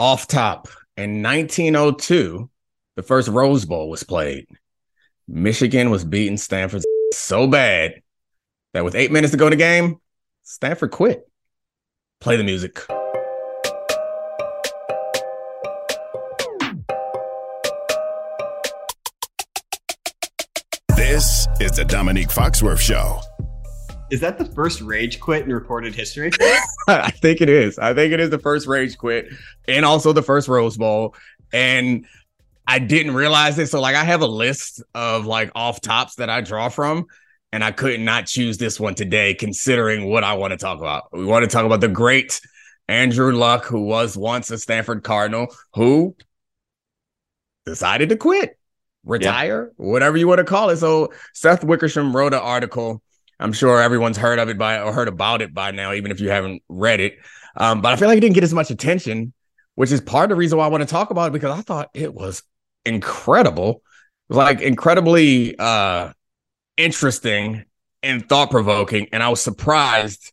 off top in 1902, the first Rose Bowl was played. Michigan was beating Stanford so bad that with eight minutes to go in the game, Stanford quit. Play the music. This is the Dominique Foxworth Show. Is that the first rage quit in recorded history? I think it is. I think it is the first rage quit and also the first Rose Bowl. And I didn't realize it. So, like, I have a list of like off tops that I draw from, and I could not choose this one today, considering what I want to talk about. We want to talk about the great Andrew Luck, who was once a Stanford Cardinal, who decided to quit, retire, yeah. whatever you want to call it. So, Seth Wickersham wrote an article I'm sure everyone's heard of it by or heard about it by now, even if you haven't read it. Um, but I feel like it didn't get as much attention, which is part of the reason why I want to talk about it because I thought it was incredible. Like incredibly uh interesting and thought provoking. And I was surprised.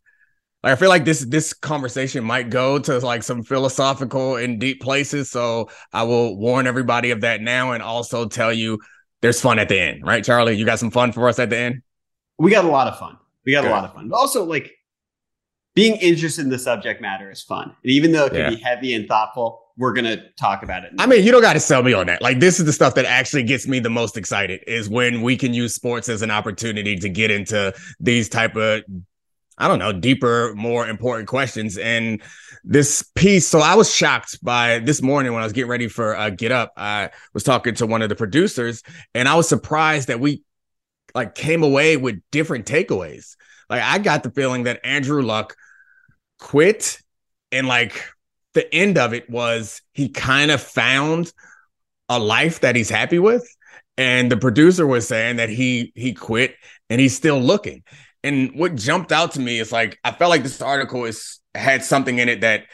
Like I feel like this this conversation might go to like some philosophical and deep places. So I will warn everybody of that now and also tell you there's fun at the end, right? Charlie, you got some fun for us at the end? We got a lot of fun. We got Good. a lot of fun. But also, like being interested in the subject matter is fun. And even though it can yeah. be heavy and thoughtful, we're gonna talk about it. I mean, you don't got to sell me on that. Like, this is the stuff that actually gets me the most excited. Is when we can use sports as an opportunity to get into these type of, I don't know, deeper, more important questions. And this piece, so I was shocked by this morning when I was getting ready for uh, Get Up. I was talking to one of the producers, and I was surprised that we like came away with different takeaways. Like I got the feeling that Andrew Luck quit and like the end of it was he kind of found a life that he's happy with and the producer was saying that he he quit and he's still looking. And what jumped out to me is like I felt like this article is had something in it that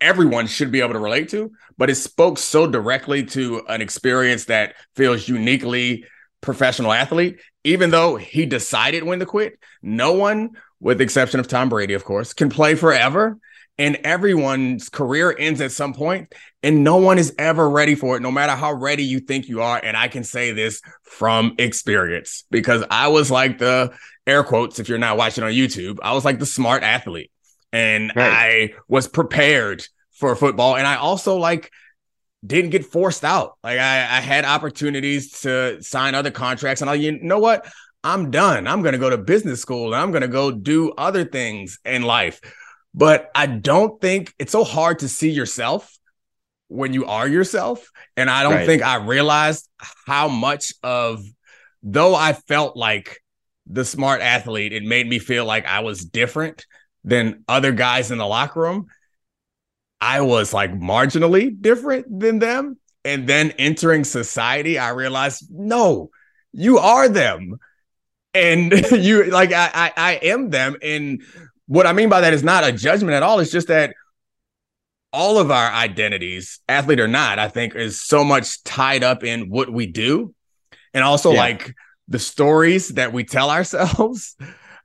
everyone should be able to relate to, but it spoke so directly to an experience that feels uniquely professional athlete, even though he decided when to quit, no one, with the exception of Tom Brady, of course, can play forever. And everyone's career ends at some point, and no one is ever ready for it, no matter how ready you think you are. And I can say this from experience because I was like the air quotes, if you're not watching on YouTube, I was like the smart athlete. And right. I was prepared for football. And I also like didn't get forced out. Like I, I had opportunities to sign other contracts, and I, you know what? I'm done. I'm going to go to business school and I'm going to go do other things in life. But I don't think it's so hard to see yourself when you are yourself. And I don't right. think I realized how much of, though I felt like the smart athlete, it made me feel like I was different than other guys in the locker room. I was like marginally different than them. And then entering society, I realized, no, you are them. And you like I, I I am them. And what I mean by that is not a judgment at all. It's just that all of our identities, athlete or not, I think is so much tied up in what we do. And also yeah. like the stories that we tell ourselves.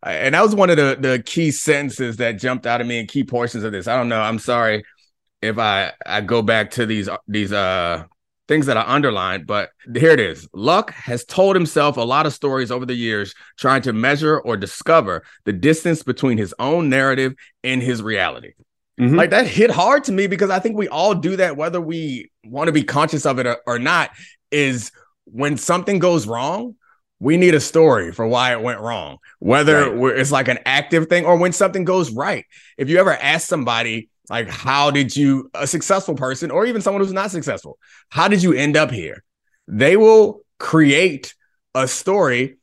And that was one of the, the key sentences that jumped out of me in key portions of this. I don't know. I'm sorry if I I go back to these these uh things that I underlined, but here it is. Luck has told himself a lot of stories over the years trying to measure or discover the distance between his own narrative and his reality. Mm-hmm. Like that hit hard to me because I think we all do that, whether we want to be conscious of it or, or not. Is when something goes wrong, we need a story for why it went wrong, whether right. it's like an active thing or when something goes right. If you ever ask somebody, like, how did you, a successful person or even someone who's not successful, how did you end up here? They will create a story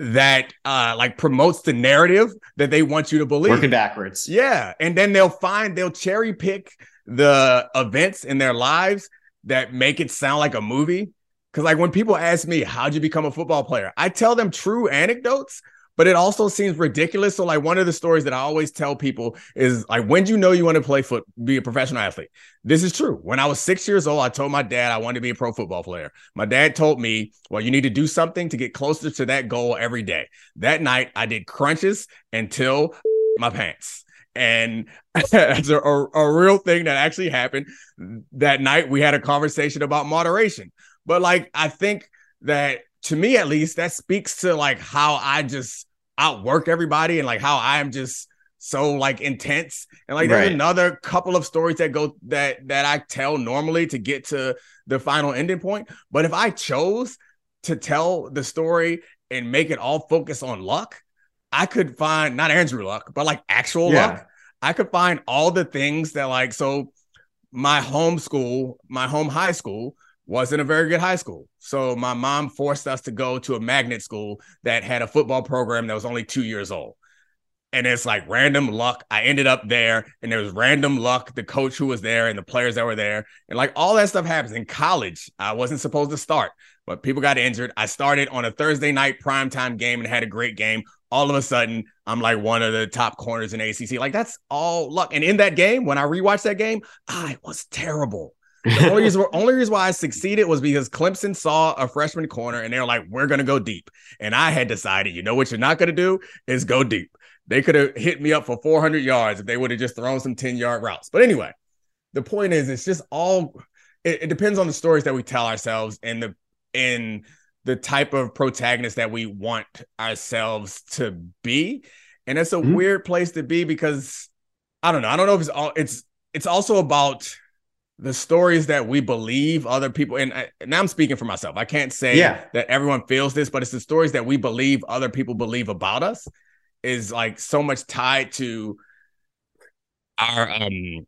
that uh like promotes the narrative that they want you to believe. Working backwards. Yeah. And then they'll find they'll cherry pick the events in their lives that make it sound like a movie. Cause like when people ask me, how'd you become a football player? I tell them true anecdotes but it also seems ridiculous. So, like, one of the stories that I always tell people is like, when do you know you want to play foot, be a professional athlete? This is true. When I was six years old, I told my dad I wanted to be a pro football player. My dad told me, well, you need to do something to get closer to that goal every day. That night, I did crunches until my pants. And it's a, a, a real thing that actually happened that night. We had a conversation about moderation. But like, I think that to me, at least, that speaks to like how I just outwork everybody and like how I'm just so like intense and like there's right. another couple of stories that go that that I tell normally to get to the final ending point but if I chose to tell the story and make it all focus on luck I could find not Andrew Luck but like actual yeah. luck I could find all the things that like so my home school my home high school wasn't a very good high school. So my mom forced us to go to a magnet school that had a football program that was only two years old and it's like random luck. I ended up there, and there was random luck. The coach who was there and the players that were there, and like all that stuff happens in college. I wasn't supposed to start, but people got injured. I started on a Thursday night primetime game and had a great game. All of a sudden, I'm like one of the top corners in ACC. Like that's all luck. And in that game, when I rewatched that game, I was terrible. The only reason, only reason why I succeeded was because Clemson saw a freshman corner and they're like, we're going to go deep. And I had decided, you know what you're not going to do is go deep. They could have hit me up for 400 yards if they would have just thrown some 10 yard routes. But anyway, the point is, it's just all. It, it depends on the stories that we tell ourselves and the and the type of protagonist that we want ourselves to be. And it's a mm-hmm. weird place to be because I don't know. I don't know if it's all. It's it's also about the stories that we believe other people and I, now I'm speaking for myself. I can't say yeah. that everyone feels this, but it's the stories that we believe other people believe about us is like so much tied to our um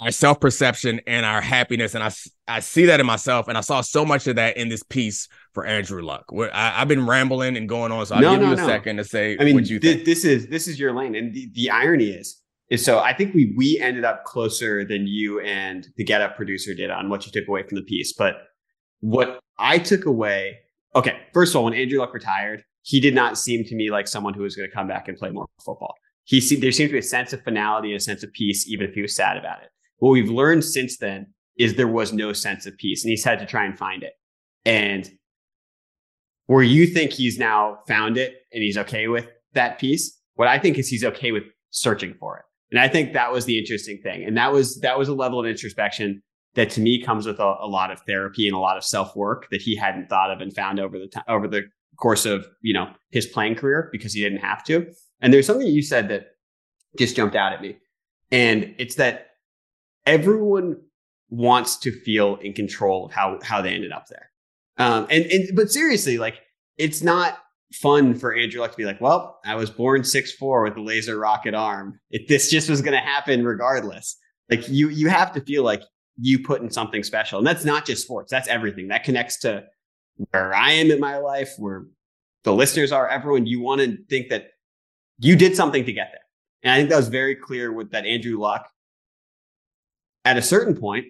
our self perception and our happiness, and I I see that in myself, and I saw so much of that in this piece for Andrew Luck. Where I, have been rambling and going on, so I'll no, give no, you a no. second to say. I mean, th- this is this is your lane, and the, the irony is so I think we we ended up closer than you and the Get Up producer did on what you took away from the piece. But what I took away, okay, first of all, when Andrew Luck retired, he did not seem to me like someone who was going to come back and play more football. He se- there seemed to be a sense of finality, a sense of peace, even if he was sad about it. What we've learned since then is there was no sense of peace, and he's had to try and find it. And where you think he's now found it and he's okay with that piece, what I think is he's okay with searching for it. And I think that was the interesting thing. And that was that was a level of introspection that to me comes with a, a lot of therapy and a lot of self work that he hadn't thought of and found over the time over the course of you know his playing career because he didn't have to. And there's something you said that just jumped out at me, and it's that everyone wants to feel in control of how how they ended up there. Um, and and but seriously, like it's not fun for Andrew Luck to be like, well, I was born six four with a laser rocket arm. It, this just was going to happen regardless. Like you you have to feel like you put in something special, and that's not just sports. That's everything. That connects to where I am in my life, where the listeners are, everyone, you want to think that you did something to get there. And I think that was very clear with that Andrew Luck at a certain point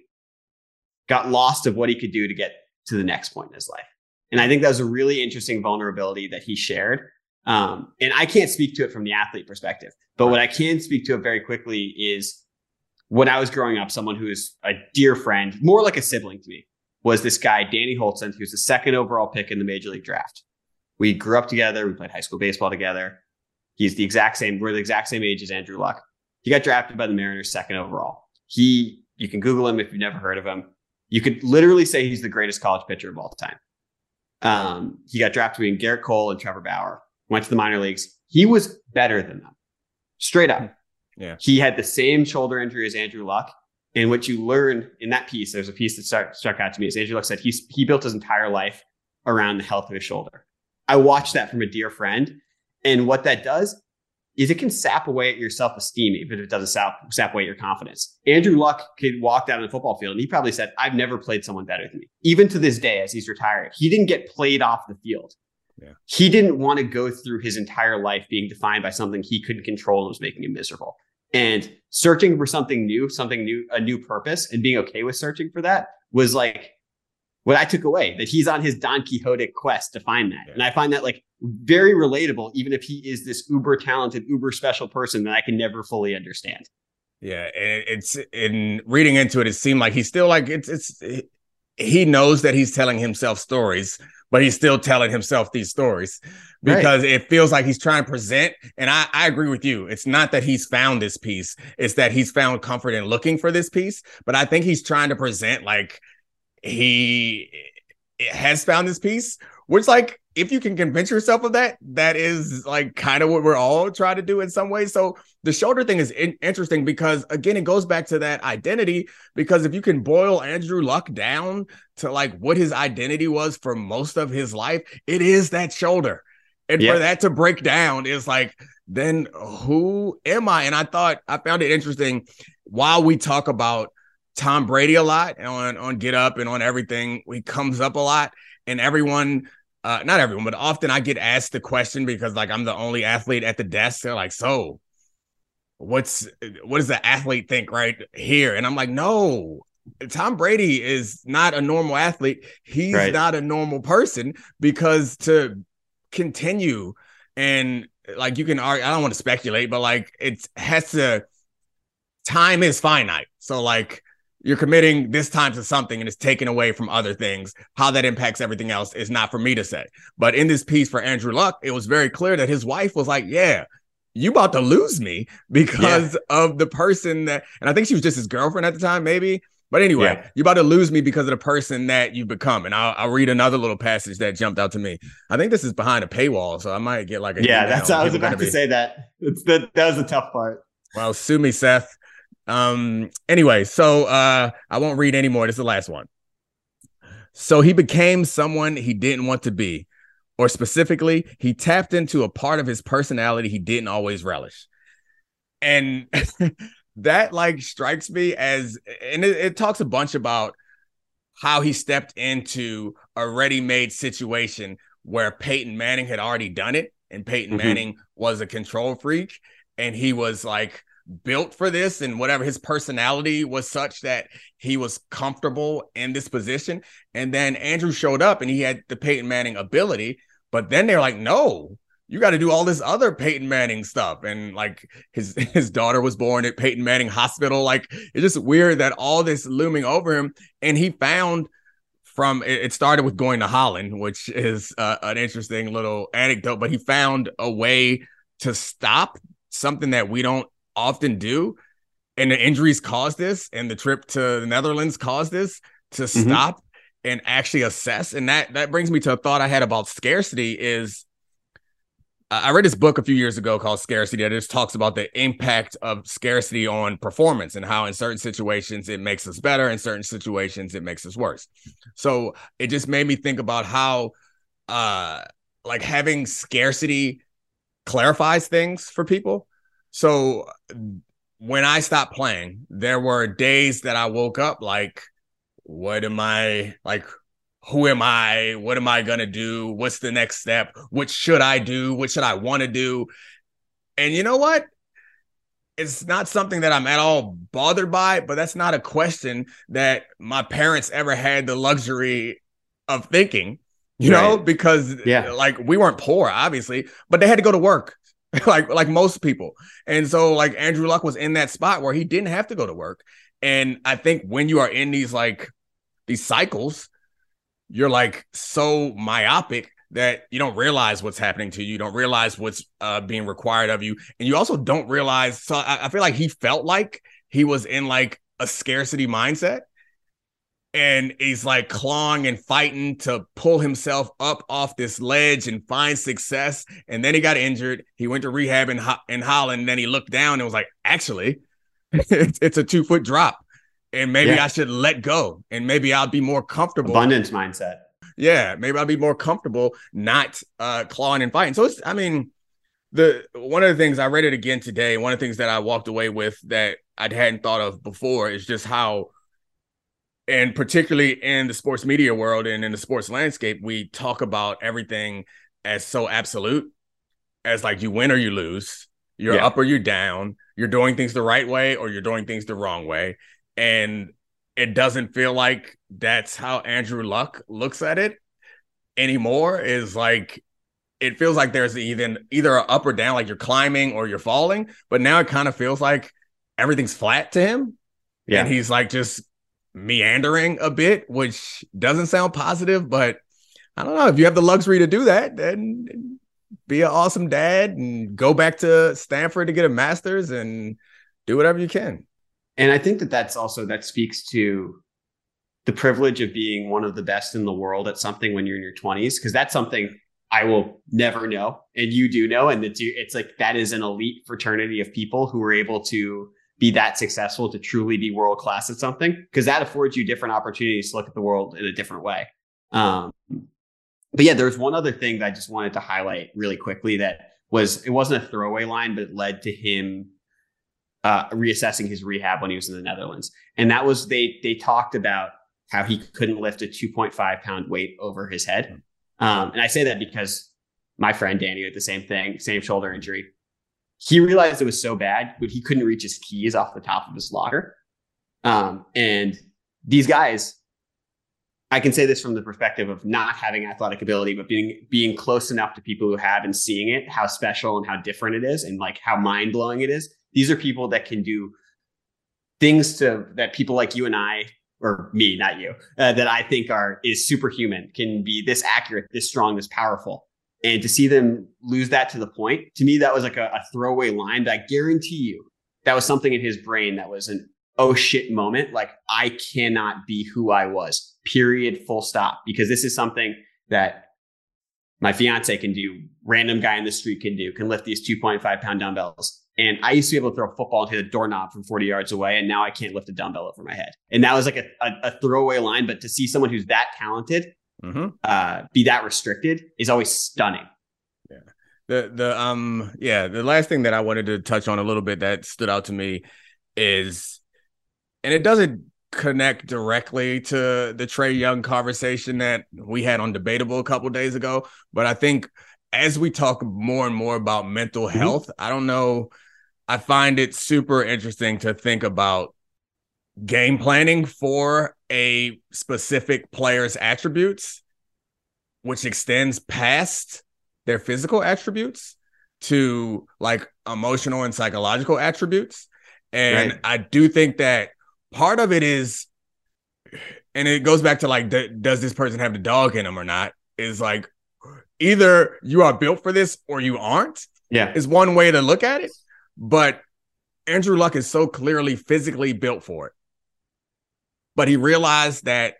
got lost of what he could do to get to the next point in his life. And I think that was a really interesting vulnerability that he shared. Um, and I can't speak to it from the athlete perspective, but what I can speak to it very quickly is when I was growing up, someone who is a dear friend, more like a sibling to me, was this guy, Danny Hultzen, who's the second overall pick in the major league draft. We grew up together. We played high school baseball together. He's the exact same. We're the exact same age as Andrew Luck. He got drafted by the Mariners second overall. He, you can Google him if you've never heard of him. You could literally say he's the greatest college pitcher of all time. Um, he got drafted between Gerrit Cole and Trevor Bauer. Went to the minor leagues. He was better than them, straight up. Yeah. He had the same shoulder injury as Andrew Luck. And what you learn in that piece, there's a piece that struck, struck out to me is Andrew Luck said he's, he built his entire life around the health of his shoulder. I watched that from a dear friend. And what that does is it can sap away at your self esteem, even if it doesn't sap, sap away at your confidence. Andrew Luck could walk down the football field and he probably said, I've never played someone better than me. Even to this day, as he's retired, he didn't get played off the field. Yeah. He didn't want to go through his entire life being defined by something he couldn't control and was making him miserable and searching for something new, something new, a new purpose, and being okay with searching for that was like what I took away that he's on his Don Quixote quest to find that. And I find that like very relatable, even if he is this uber talented, uber special person that I can never fully understand. Yeah. And it's in reading into it, it seemed like he's still like it's, it's, he knows that he's telling himself stories, but he's still telling himself these stories because right. it feels like he's trying to present. And I, I agree with you. It's not that he's found this piece, it's that he's found comfort in looking for this piece. But I think he's trying to present like he has found this piece, which, like, if you can convince yourself of that, that is like kind of what we're all trying to do in some ways. So the shoulder thing is in- interesting because again, it goes back to that identity. Because if you can boil Andrew Luck down to like what his identity was for most of his life, it is that shoulder. And yeah. for that to break down is like, then who am I? And I thought I found it interesting while we talk about Tom Brady a lot on on Get Up and on everything. He comes up a lot, and everyone uh, not everyone, but often I get asked the question because like I'm the only athlete at the desk. They're like, so what's what does the athlete think right here? And I'm like, no, Tom Brady is not a normal athlete. He's right. not a normal person because to continue and like you can argue, I don't want to speculate, but like it has to time is finite. So like you're committing this time to something and it's taken away from other things. How that impacts everything else is not for me to say. But in this piece for Andrew Luck, it was very clear that his wife was like, Yeah, you about to lose me because yeah. of the person that, and I think she was just his girlfriend at the time, maybe. But anyway, yeah. you about to lose me because of the person that you've become. And I'll, I'll, read another little passage that jumped out to me. I think this is behind a paywall, so I might get like a yeah. That's I was about to be. say that. It's the, that was the tough part. Well, sue me, Seth. Um, anyway, so uh, I won't read anymore. This is the last one. So he became someone he didn't want to be, or specifically, he tapped into a part of his personality he didn't always relish. And that like strikes me as, and it, it talks a bunch about how he stepped into a ready-made situation where Peyton Manning had already done it, and Peyton mm-hmm. Manning was a control freak, and he was like built for this and whatever his personality was such that he was comfortable in this position. And then Andrew showed up and he had the Peyton Manning ability, but then they're like, no, you got to do all this other Peyton Manning stuff. And like his his daughter was born at Peyton Manning Hospital. Like it's just weird that all this looming over him. And he found from it started with going to Holland, which is uh, an interesting little anecdote, but he found a way to stop something that we don't often do. And the injuries caused this, and the trip to the Netherlands caused this to mm-hmm. stop and actually assess. And that that brings me to a thought I had about scarcity is I read this book a few years ago called Scarcity that just talks about the impact of scarcity on performance and how in certain situations it makes us better, in certain situations it makes us worse. So it just made me think about how uh like having scarcity clarifies things for people. So when I stopped playing, there were days that I woke up like, what am I like? Who am I? What am I gonna do? What's the next step? What should I do? What should I want to do? And you know what? It's not something that I'm at all bothered by, but that's not a question that my parents ever had the luxury of thinking, you right. know, because yeah. like we weren't poor, obviously, but they had to go to work. like like most people. And so like Andrew Luck was in that spot where he didn't have to go to work. And I think when you are in these like these cycles, you're like so myopic that you don't realize what's happening to you. You don't realize what's uh, being required of you, and you also don't realize. So I, I feel like he felt like he was in like a scarcity mindset, and he's like clawing and fighting to pull himself up off this ledge and find success. And then he got injured. He went to rehab in, Ho- in Holland. And then he looked down and was like, actually, it's, it's a two foot drop. And maybe yeah. I should let go. And maybe I'll be more comfortable. Abundance mindset. Yeah. Maybe I'll be more comfortable not uh, clawing and fighting. So it's, I mean, the one of the things I read it again today. One of the things that I walked away with that I hadn't thought of before is just how and particularly in the sports media world and in the sports landscape, we talk about everything as so absolute as like you win or you lose, you're yeah. up or you're down, you're doing things the right way or you're doing things the wrong way. And it doesn't feel like that's how Andrew Luck looks at it anymore. Is like it feels like there's even either up or down, like you're climbing or you're falling. But now it kind of feels like everything's flat to him. Yeah. And he's like just meandering a bit, which doesn't sound positive, but I don't know if you have the luxury to do that, then be an awesome dad and go back to Stanford to get a master's and do whatever you can. And I think that that's also that speaks to the privilege of being one of the best in the world at something when you're in your 20s because that's something I will never know and you do know and it's it's like that is an elite fraternity of people who are able to be that successful to truly be world class at something because that affords you different opportunities to look at the world in a different way. Um, but yeah, there's one other thing that I just wanted to highlight really quickly that was it wasn't a throwaway line, but it led to him uh, reassessing his rehab when he was in the Netherlands, and that was they they talked about how he couldn't lift a 2.5 pound weight over his head, um, and I say that because my friend Danny had the same thing, same shoulder injury. He realized it was so bad, but he couldn't reach his keys off the top of his locker. Um, and these guys, I can say this from the perspective of not having athletic ability, but being being close enough to people who have and seeing it, how special and how different it is, and like how mind blowing it is. These are people that can do things to that people like you and I, or me, not you, uh, that I think are is superhuman, can be this accurate, this strong, this powerful. And to see them lose that to the point, to me, that was like a, a throwaway line. But I guarantee you, that was something in his brain that was an oh shit moment. Like I cannot be who I was, period, full stop. Because this is something that my fiance can do, random guy in the street can do, can lift these 2.5 pound dumbbells. And I used to be able to throw a football and hit a doorknob from 40 yards away. And now I can't lift a dumbbell over my head. And that was like a, a, a throwaway line. But to see someone who's that talented mm-hmm. uh, be that restricted is always stunning. Yeah. The, the, um, yeah, the last thing that I wanted to touch on a little bit that stood out to me is and it doesn't connect directly to the Trae Young conversation that we had on Debatable a couple days ago. But I think as we talk more and more about mental mm-hmm. health. I don't know. I find it super interesting to think about game planning for a specific player's attributes, which extends past their physical attributes to like emotional and psychological attributes. And right. I do think that part of it is, and it goes back to like, does this person have the dog in them or not? Is like either you are built for this or you aren't. Yeah, is one way to look at it. But Andrew Luck is so clearly physically built for it. But he realized that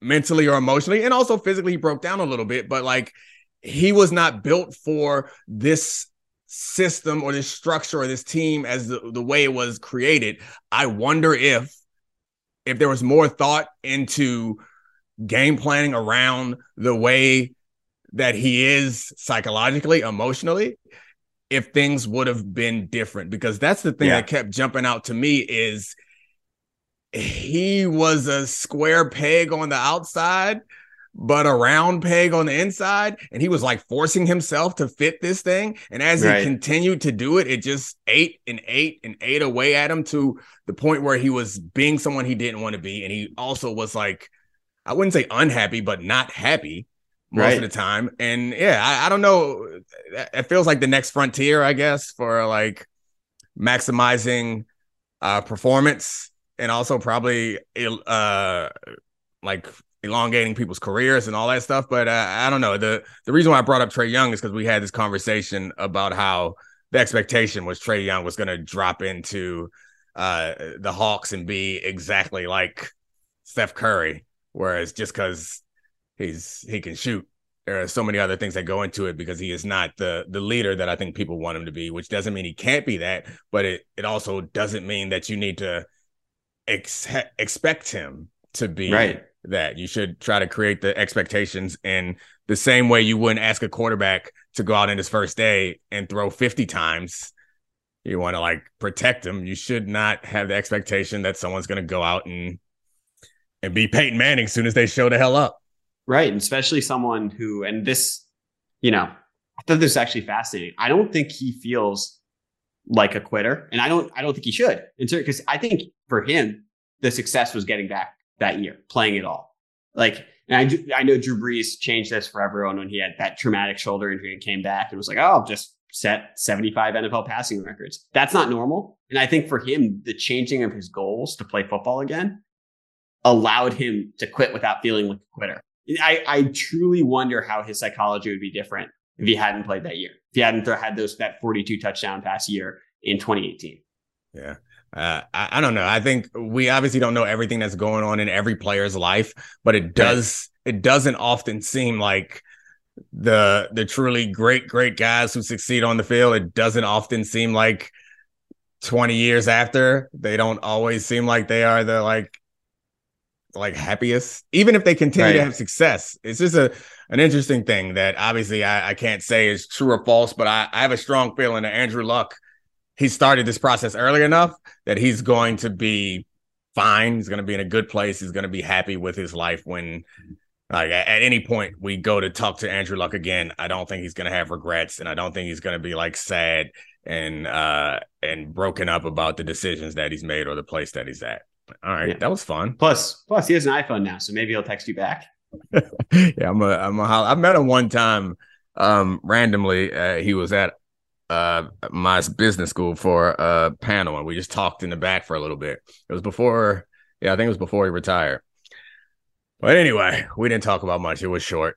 mentally or emotionally, and also physically, he broke down a little bit. But like, he was not built for this system or this structure or this team as the, the way it was created. I wonder if if there was more thought into game planning around the way that he is psychologically, emotionally, if things would have been different. Because that's the thing yeah. that kept jumping out to me is he was a square peg on the outside but a round peg on the inside. And he was like forcing himself to fit this thing. And as right. he continued to do it, it just ate and ate and ate away at him to the point where he was being someone he didn't want to be. And he also was like, I wouldn't say unhappy, but not happy most right. of the time. And yeah, I, I don't know. It feels like the next frontier, I guess, for like maximizing uh performance and also probably uh like elongating people's careers and all that stuff. But uh, I don't know. The the reason why I brought up Trae Young is because we had this conversation about how the expectation was Trae Young was going to drop into uh, the Hawks and be exactly like Steph Curry, whereas just because he's he can shoot, there are so many other things that go into it because he is not the the leader that I think people want him to be. Which doesn't mean he can't be that, but it it also doesn't mean that you need to ex- expect him to be right that. You should try to create the expectations in the same way you wouldn't ask a quarterback to go out in his first day and throw 50 times. You want to like protect him. You should not have the expectation that someone's going to go out and and be Peyton Manning as soon as they show the hell up. Right, and especially someone who and this, you know, I thought this was actually fascinating. I don't think he feels like a quitter, and I don't I don't think he should. Because I think for him, the success was getting back that year, playing it all. Like, and I, I know Drew Brees changed this for everyone when he had that traumatic shoulder injury and came back and was like, oh, just set 75 NFL passing records. That's not normal. And I think for him, the changing of his goals to play football again allowed him to quit without feeling like a quitter. I, I truly wonder how his psychology would be different if he hadn't played that year. If he hadn't had those that 42 touchdown pass year in 2018. Yeah. Uh, I, I, don't know. I think we obviously don't know everything that's going on in every player's life, but it does right. it doesn't often seem like the the truly great great guys who succeed on the field. It doesn't often seem like 20 years after they don't always seem like they are the like like happiest, even if they continue right. to have success. It's just a an interesting thing that obviously I, I can't say is true or false, but I, I have a strong feeling that Andrew Luck, he started this process early enough that he's going to be fine. He's going to be in a good place. He's going to be happy with his life when like at, at any point we go to talk to Andrew Luck again. I don't think he's going to have regrets and I don't think he's going to be like sad and uh and broken up about the decisions that he's made or the place that he's at. All right, yeah. that was fun. Plus, plus he has an iPhone now, so maybe he'll text you back. yeah, I'm a, I'm a, I met him one time um randomly. Uh, he was at uh my business school for a panel, and we just talked in the back for a little bit. It was before, yeah, I think it was before he retired. But anyway, we didn't talk about much. It was short.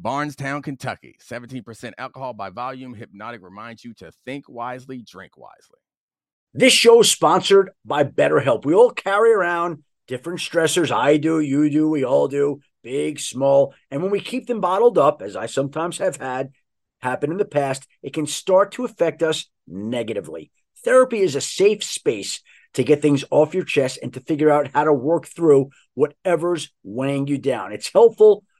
Bardstown, Kentucky. 17% alcohol by volume. Hpnotiq reminds you to think wisely, drink wisely. This show is sponsored by BetterHelp. We all carry around different stressors. I do, you do, we all do, big, small. And when we keep them bottled up, as I sometimes have had happen in the past, it can start to affect us negatively. Therapy is a safe space to get things off your chest and to figure out how to work through whatever's weighing you down. It's helpful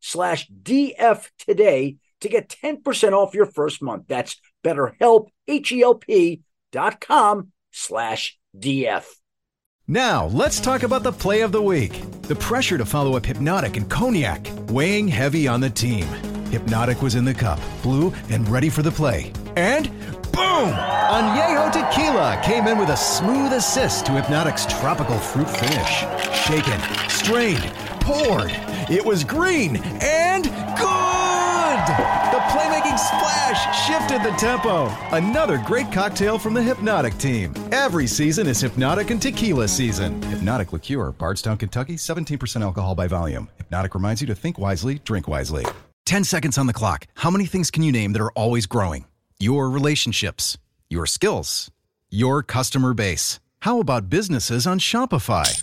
slash DF today to get 10% off your first month. That's betterhelp, H-E-L-P dot com slash DF. Now, let's talk about the play of the week. The pressure to follow up Hpnotiq and Cognac, weighing heavy on the team. Hpnotiq was in the cup, blue, and ready for the play. And boom! Añejo Tequila came in with a smooth assist to Hpnotiq's tropical fruit finish. Shaken, strained, poured it was green and good! The playmaking splash shifted the tempo. Another great cocktail from the Hpnotiq team. Every season is Hpnotiq and Tequila season. Hpnotiq Liqueur, Bardstown, Kentucky, 17% alcohol by volume. Hpnotiq reminds you to think wisely, drink wisely. 10 seconds on the clock. How many things can you name that are always growing? Your relationships, your skills, your customer base. How about businesses on Shopify?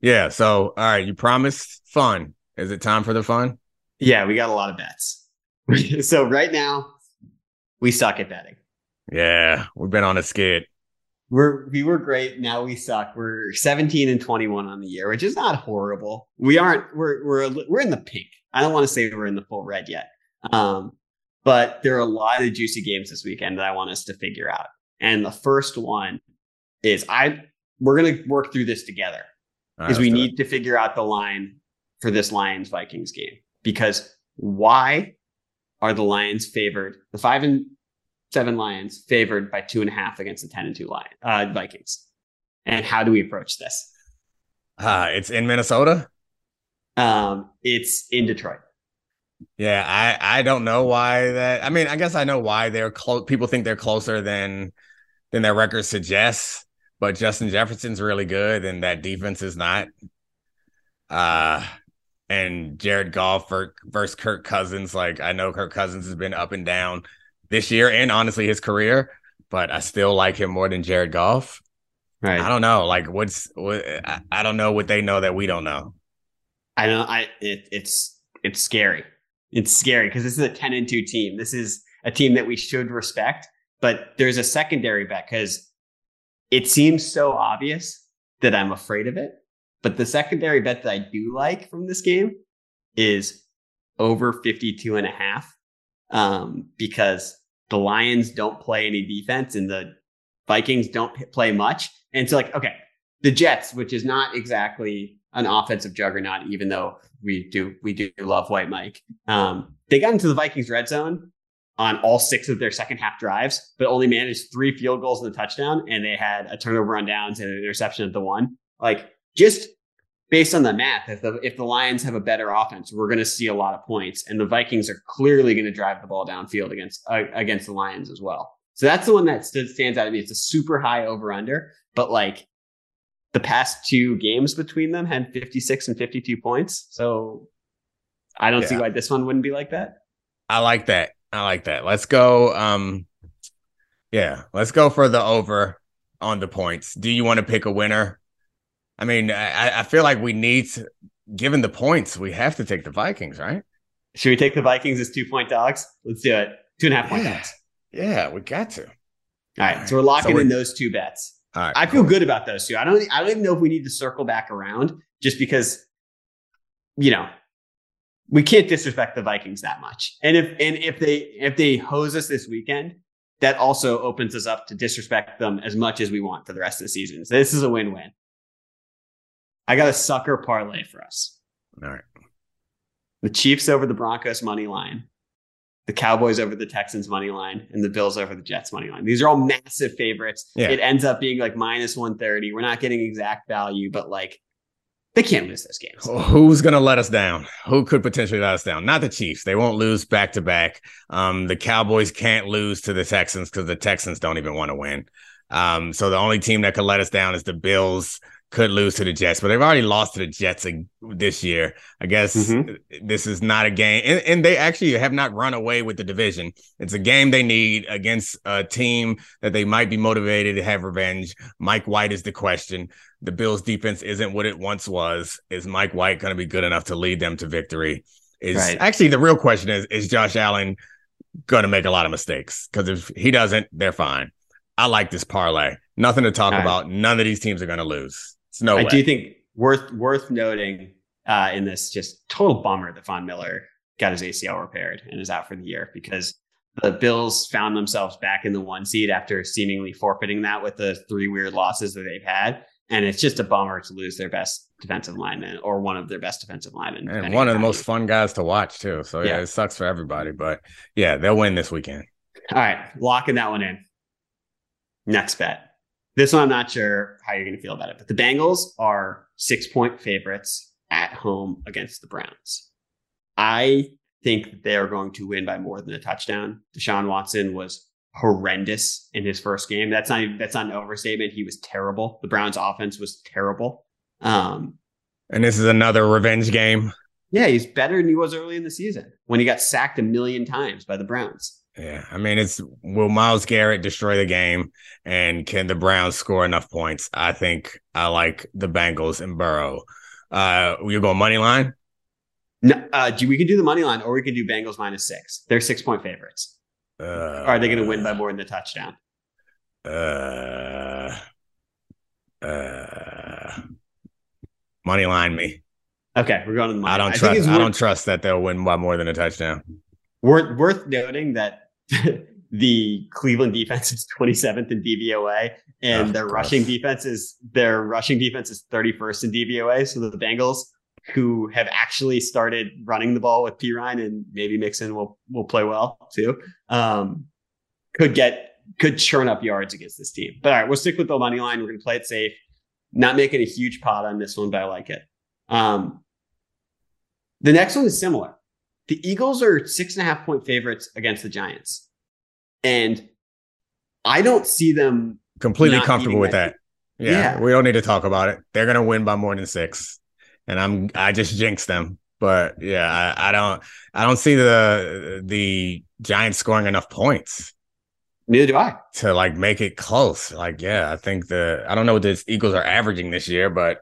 Yeah. So, all right, you promised fun. Is it time for the fun? Yeah, we got a lot of bets. so right now, we suck at betting. Yeah, we've been on a skid. We're we were great. Now we suck. We're 17 and 21 on the year, which is not horrible. We aren't. We're we're we're in the pink. I don't want to say we're in the full red yet. Um, but there are a lot of juicy games this weekend that I want us to figure out. And the first one is I we're gonna work through this together because we need to figure out the line for this Lions Vikings game. Because why are the Lions favored? The five and seven Lions favored by two and a half against the ten and two Lion uh, Vikings. And how do we approach this? Uh, it's in Minnesota. Um, it's in Detroit. Yeah, I I don't know why that. I mean, I guess I know why they're close. People think they're closer than than their record suggests, but Justin Jefferson's really good, and that defense is not. Uh, and Jared Goff versus Kirk Cousins. Like I know Kirk Cousins has been up and down this year, and honestly his career, but I still like him more than Jared Goff. Right. I don't know. Like what's what? I, don't know what they know that we don't know. I know. I it, it's it's scary. It's scary because this is a ten and two team. This is a team that we should respect, but there's a secondary bet because it seems so obvious that I'm afraid of it. But the secondary bet that I do like from this game is over 52 and a half um, because the Lions don't play any defense and the Vikings don't play much. And so, like, okay, the Jets, which is not exactly an offensive juggernaut, even though we do we do love White Mike. Um, they got into the Vikings red zone on all six of their second half drives, but only managed three field goals and a touchdown, and they had a turnover on downs and an interception at the one. Like just based on the math, if the if the Lions have a better offense, we're going to see a lot of points, and the Vikings are clearly going to drive the ball downfield against uh, against the Lions as well. So that's the one that stood, stands out to me. It's a super high over under, but like the past two games between them had 56 and 52 points. So I don't yeah. see why this one wouldn't be like that. I like that. I like that. Let's go. Um, yeah, let's go for the over on the points. Do you want to pick a winner? I mean, I, I feel like we need to, given the points, we have to take the Vikings, right? Should we take the Vikings as two point dogs? Let's do it. Two and a half point yeah. dogs. Yeah, we got to. All right, so we're locking so we're, in those two bets. All right, I feel cool. good about those two. I don't. I don't even know if we need to circle back around, just because, you know, we can't disrespect the Vikings that much. And if and if they if they hose us this weekend, that also opens us up to disrespect them as much as we want for the rest of the season. So this is a win win. I got a sucker parlay for us. All right. The Chiefs over the Broncos money line, the Cowboys over the Texans money line, and the Bills over the Jets money line. These are all massive favorites. Yeah. It ends up being like minus 130. We're not getting exact value, but like they can't lose those games. Who's going to let us down? Who could potentially let us down? Not the Chiefs. They won't lose back to back. Um, the Cowboys can't lose to the Texans because the Texans don't even want to win. Um, so the only team that could let us down is the Bills could lose to the Jets, but they've already lost to the Jets this year. I guess mm-hmm. this is not a game, and, and, they actually have not run away with the division. It's a game they need against a team that they might be motivated to have revenge. Mike White is the question. The Bills' defense isn't what it once was. Is Mike White going to be good enough to lead them to victory? Is right. actually the real question is: Is Josh Allen going to make a lot of mistakes? Because if he doesn't, they're fine. I like this parlay. Nothing to talk about. None of these teams are going to lose. It's no. I way. do think worth worth noting uh, in this just total bummer that Von Miller got his ACL repaired and is out for the year because the Bills found themselves back in the one seed after seemingly forfeiting that with the three weird losses that they've had. And it's just a bummer to lose their best defensive lineman or one of their best defensive linemen. And one of the most fun guys to watch, too. So, yeah, yeah, it sucks for everybody. But yeah, they'll win this weekend. All right. Locking that one in. Next bet. This one, I'm not sure how you're going to feel about it, but the Bengals are six point favorites at home against the Browns. I think they are going to win by more than a touchdown. Deshaun Watson was horrendous in his first game. That's not that's not an overstatement. He was terrible. The Browns offense was terrible. Um, and this is another revenge game. Yeah, he's better than he was early in the season when he got sacked a million times by the Browns. Yeah, I mean, it's will Myles Garrett destroy the game, and can the Browns score enough points? I think I like the Bengals and Burrow. Uh, you go money line? No, uh, we can do the money line, or we can do Bengals minus six. They're six point favorites. Uh, are they going to win by more than the touchdown? Uh, uh, money line me. Okay, we're going to the money. I don't line. trust. I, I don't trust that they'll win by more than a touchdown. Worth worth noting that the Cleveland defense is 27th in DVOA, and their rushing defense is their rushing defense is 31st in DVOA. So the Bengals, who have actually started running the ball with Perine and maybe Mixon will will play well too, um, could get could churn up yards against this team. But all right, we'll stick with the money line. We're going to play it safe. Not making a huge pot on this one, but I like it. Um, The next one is similar. The Eagles are six and a half point favorites against the Giants. And I don't see them Completely comfortable with that that. Yeah, Yeah. we don't need to talk about it. They're gonna win by more than six, and I'm I just jinxed them. But yeah, I, I don't I don't see the the Giants scoring enough points neither do I. to like make it close. Like, yeah, I think the I don't know what the Eagles are averaging this year, but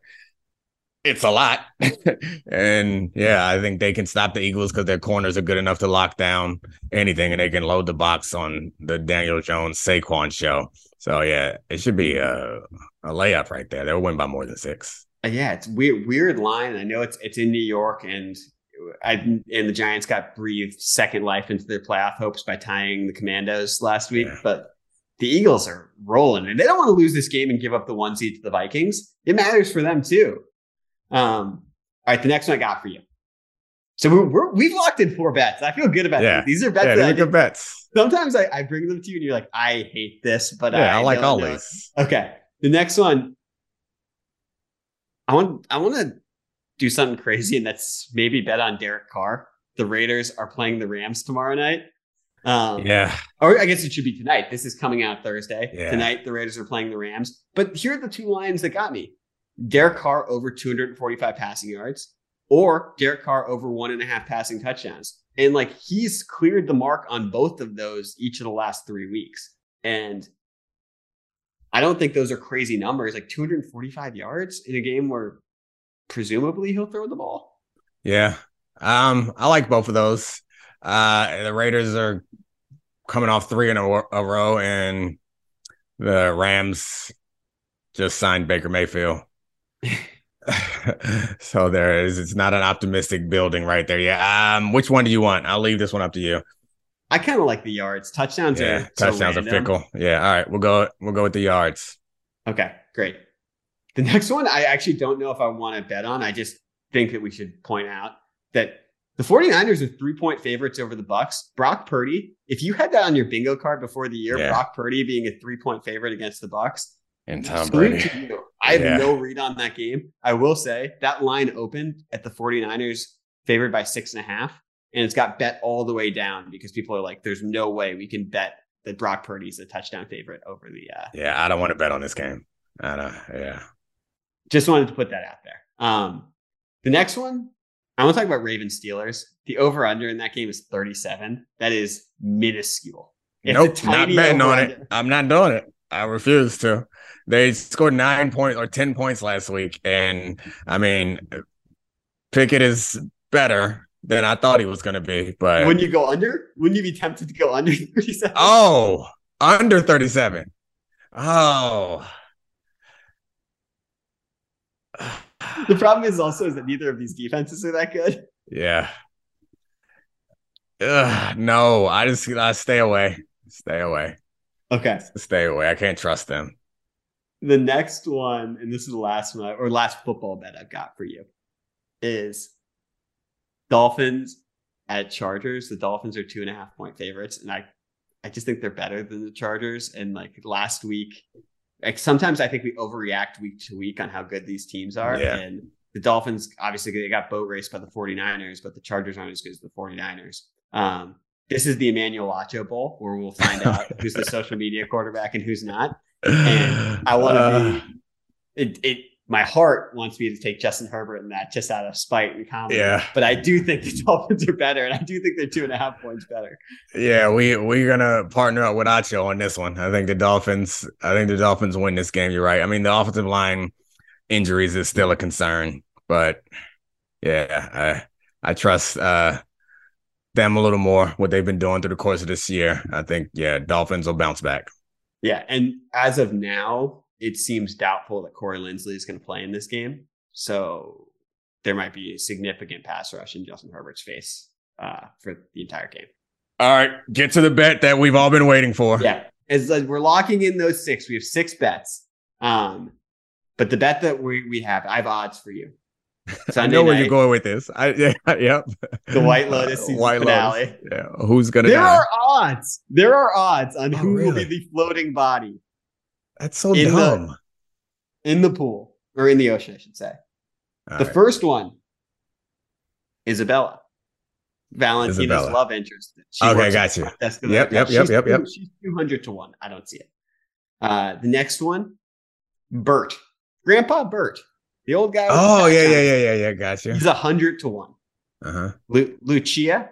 it's a lot. and yeah, I think they can stop the Eagles because their corners are good enough to lock down anything and they can load the box on the Daniel Jones Saquon show. So yeah, it should be a, a layup right there. They'll win by more than six. Uh, Yeah, it's weird weird line. I know it's it's in New York and I and the Giants got breathed second life into their playoff hopes by tying the Commanders last week, Yeah. but the Eagles are rolling and they don't want to lose this game and give up the one seed to the Vikings. It matters for them too. Um, all right, the next one I got for you. So we're, we're we've locked in four bets. I feel good about Yeah. these. These are bets Yeah, I they're good bets. sometimes I, I bring them to you and you're like, I hate this, but Yeah, I, like all these. Okay. The next one. I want I want to do something crazy, and that's maybe bet on Derek Carr. The Raiders are playing the Rams tomorrow night. Um, Yeah. Or I guess it should be tonight. This is coming out Thursday. Yeah. Tonight, the Raiders are playing the Rams. But here are the two lines that got me Derek Carr over 245 passing yards, or Derek Carr over one and a half passing touchdowns. And like he's cleared the mark on both of those each of the last three weeks. And I don't think those are crazy numbers. Like 245 yards in a game where presumably he'll throw the ball. Yeah. Um, I like both of those. Uh, the Raiders are coming off three in a, a row, and the Rams just signed Baker Mayfield. so there is it's not an optimistic building right there. Yeah. Um, which one do you want? I'll leave this one up to you. I kind of like the yards. Touchdowns Yeah, are so touchdowns are fickle. Yeah, all right, we'll go. We'll go with the yards. Okay, great. The next one, I actually don't know if I want to bet on. I just think that we should point out that the 49ers are three point favorites over the Bucs. Brock Purdy, if you had that on your bingo card before the year, Yeah. Brock Purdy being a three point favorite against the Bucs, And Tom Brady. to you. I have Yeah. no read on that game. I will say that line opened at the 49ers favored by six and a half, and it's got bet all the way down because people are like, there's no way we can bet that Brock Purdy's a touchdown favorite over the uh, Yeah, I don't want to bet on this game. I don't. Yeah. Just wanted to put that out there. Um, the next one, I want to talk about Ravens Steelers. The over under in that game is 37. That is minuscule. It's nope, not betting on it. I'm not doing it. I refuse to. They scored nine points or ten points last week, and I mean, Pickett is better than I thought he was going to be. But Wouldn't you go under? Wouldn't you be tempted to go under 37? oh, under thirty-seven. Oh, The problem is also is that neither of these defenses are that good. yeah. Ugh, no, I just I stay away. Stay away. Okay. Stay away. I can't trust them. The next one, and this is the last one or last football bet I've got for you, is Dolphins at Chargers. The Dolphins are two and a half point favorites, and I, I just think they're better than the Chargers. And like last week, like sometimes I think we overreact week to week on how good these teams are. Yeah. And the Dolphins obviously they got boat raced by the 49ers, but the Chargers aren't as good as the 49ers. Um, this is the Emmanuel Acho Bowl where we'll find out who's the social media quarterback and who's not. And I want to Uh, be it, it my heart wants me to take Justin Herbert in that just out of spite and comedy. Yeah. But I do think the Dolphins are better, and I do think they're two and a half points better. Yeah, we we're gonna partner up with Acho on this one. I think the Dolphins. I think the Dolphins win this game. You're right. I mean, the offensive line injuries is still a concern, but yeah, I I trust uh them a little more. What they've been doing through the course of this year. I think yeah, Dolphins will bounce back. Yeah, and as of now, it seems doubtful that Corey Linsley is going to play in this game. So there might be a significant pass rush in Justin Herbert's face uh, for the entire game. All right, get to the bet that we've all been waiting for. Yeah, as like, we're locking in those six. We have six bets. Um, but the bet that we we have, I have odds for you. I know where night, you're going with this. I yeah, yep. The White Lotus season White finale. Lotus. Yeah, who's gonna There die? are odds. There are odds on Oh, who will be the floating body That's so in the- dumb. in the pool or in the ocean, I should say. All the right. first one Isabella. Valentina's Isabella. love interest. She Okay, works got you. the desk of Yep, yep, yep, yep, yep. She's 200 to 1. I don't see it. Uh, the next one, Bert. Grandpa Bert. The old guy. Oh yeah, on yeah, yeah, yeah, yeah. Gotcha. He's a 100 to 1. Uh huh. Lu- Lucia.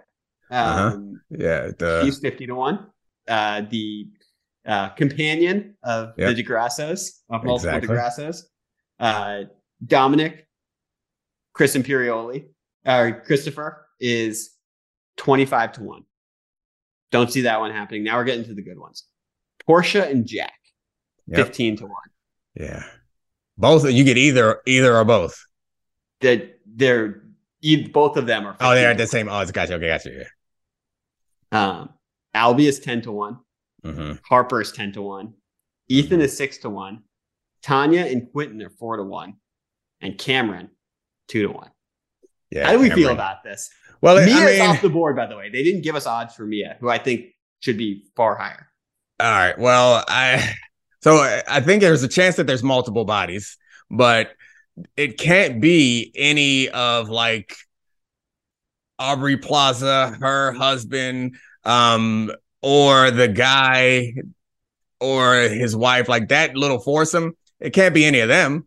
Uh-huh. Um, Yeah. The She's 50 to 1. Uh, the uh, companion of Yep. the Di Grassos, of multiple Exactly. Di Grassos. Uh, Dominic, Chris Imperioli, or Christopher is 25 to 1. Don't see that one happening. Now we're getting to the good ones. Portia and Jack, Yep. 15 to 1. yeah. Both you get either either or both. That they're both of them are. Oh, they're at the same. Oh, it's gotcha. Okay, gotcha. Yeah. Um, Albie is 10 to 1. Mm-hmm. Harper is 10 to 1. Ethan is 6 to 1. Tanya and Quentin are 4 to 1. And Cameron, 2 to 1. Yeah. How do we feel about this? Well, Mia's I mean, off the board, by the way. They didn't give us odds for Mia, who I think should be far higher. All right. Well, I so I- think there's a chance that there's multiple bodies, but it can't be any of like Aubrey Plaza, her husband, um, or the guy or his wife, like that little foursome. It can't be any of them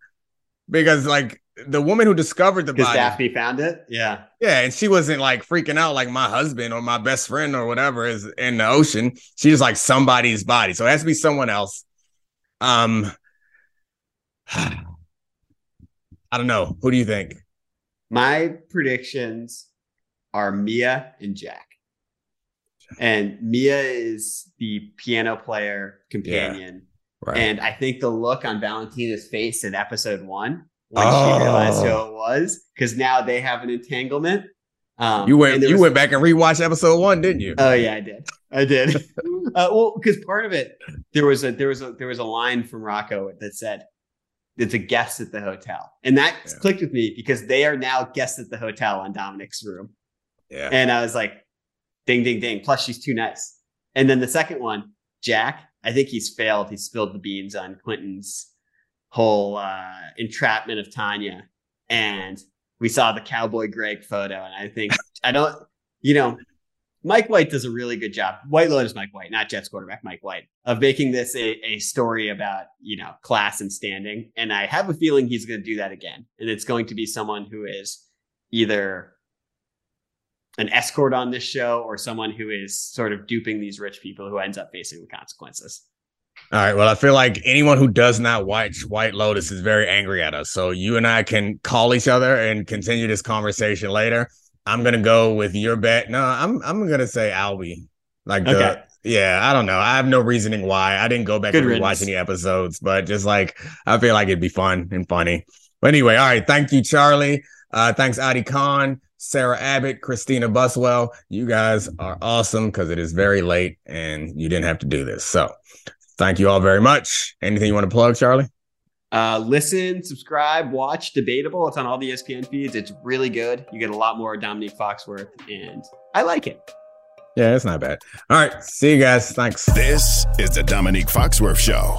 because like the woman who discovered the body, Daphne found it. Yeah. yeah, and she wasn't like freaking out like my husband or my best friend or whatever is in the ocean. She's like somebody's body. So it has to be someone else. Um I don't know. Who do you think? My predictions are Mia and Jack. And Mia is the piano player companion. Right. And I think the look on Valentina's face in episode one when Oh. she realized who it was, because now they have an entanglement. Um, you went you was- went back and rewatched episode one, didn't you? Oh yeah, I did. I did. uh, well, because part of it, there was a there was a there was a line from Rocco that said, "It's a guest at the hotel," and that Yeah. clicked with me because they are now guests at the hotel on Dominic's room, yeah. and I was like, "Ding, ding, ding!" Plus, she's too nice. And then the second one, Jack. I think he's failed. He spilled the beans on Quentin's whole uh, entrapment of Tanya, and we saw the cowboy Greg photo, and I think I don't, you know, Mike White does a really good job. White Lotus Mike White, not Jets quarterback Mike White, of making this a, a story about, you know, class and standing. And I have a feeling he's going to do that again. And it's going to be someone who is either an escort on this show or someone who is sort of duping these rich people who ends up facing the consequences. All right. Well, I feel like anyone who does not watch White Lotus is very angry at us. So you and I can call each other and continue this conversation later. I'm gonna go with your bet. No, I'm I'm gonna say Albie. Like the Okay. yeah, I don't know. I have no reasoning why. I didn't go back Good and riddance. rewatch any episodes, but just like I feel like it'd be fun and funny. But anyway, all right. Thank you, Charlie. Uh, thanks, Adi Khan, Sarah Abbott, Christina Buswell. You guys are awesome because it is very late and you didn't have to do this. So thank you all very much. Anything you want to plug, Charlie? Uh, listen, subscribe, watch Debatable. It's on all the ESPN feeds. It's really good. You get a lot more Dominique Foxworth, and I like it. Yeah, it's not bad. All right. See you guys. Thanks. This is the Dominique Foxworth Show.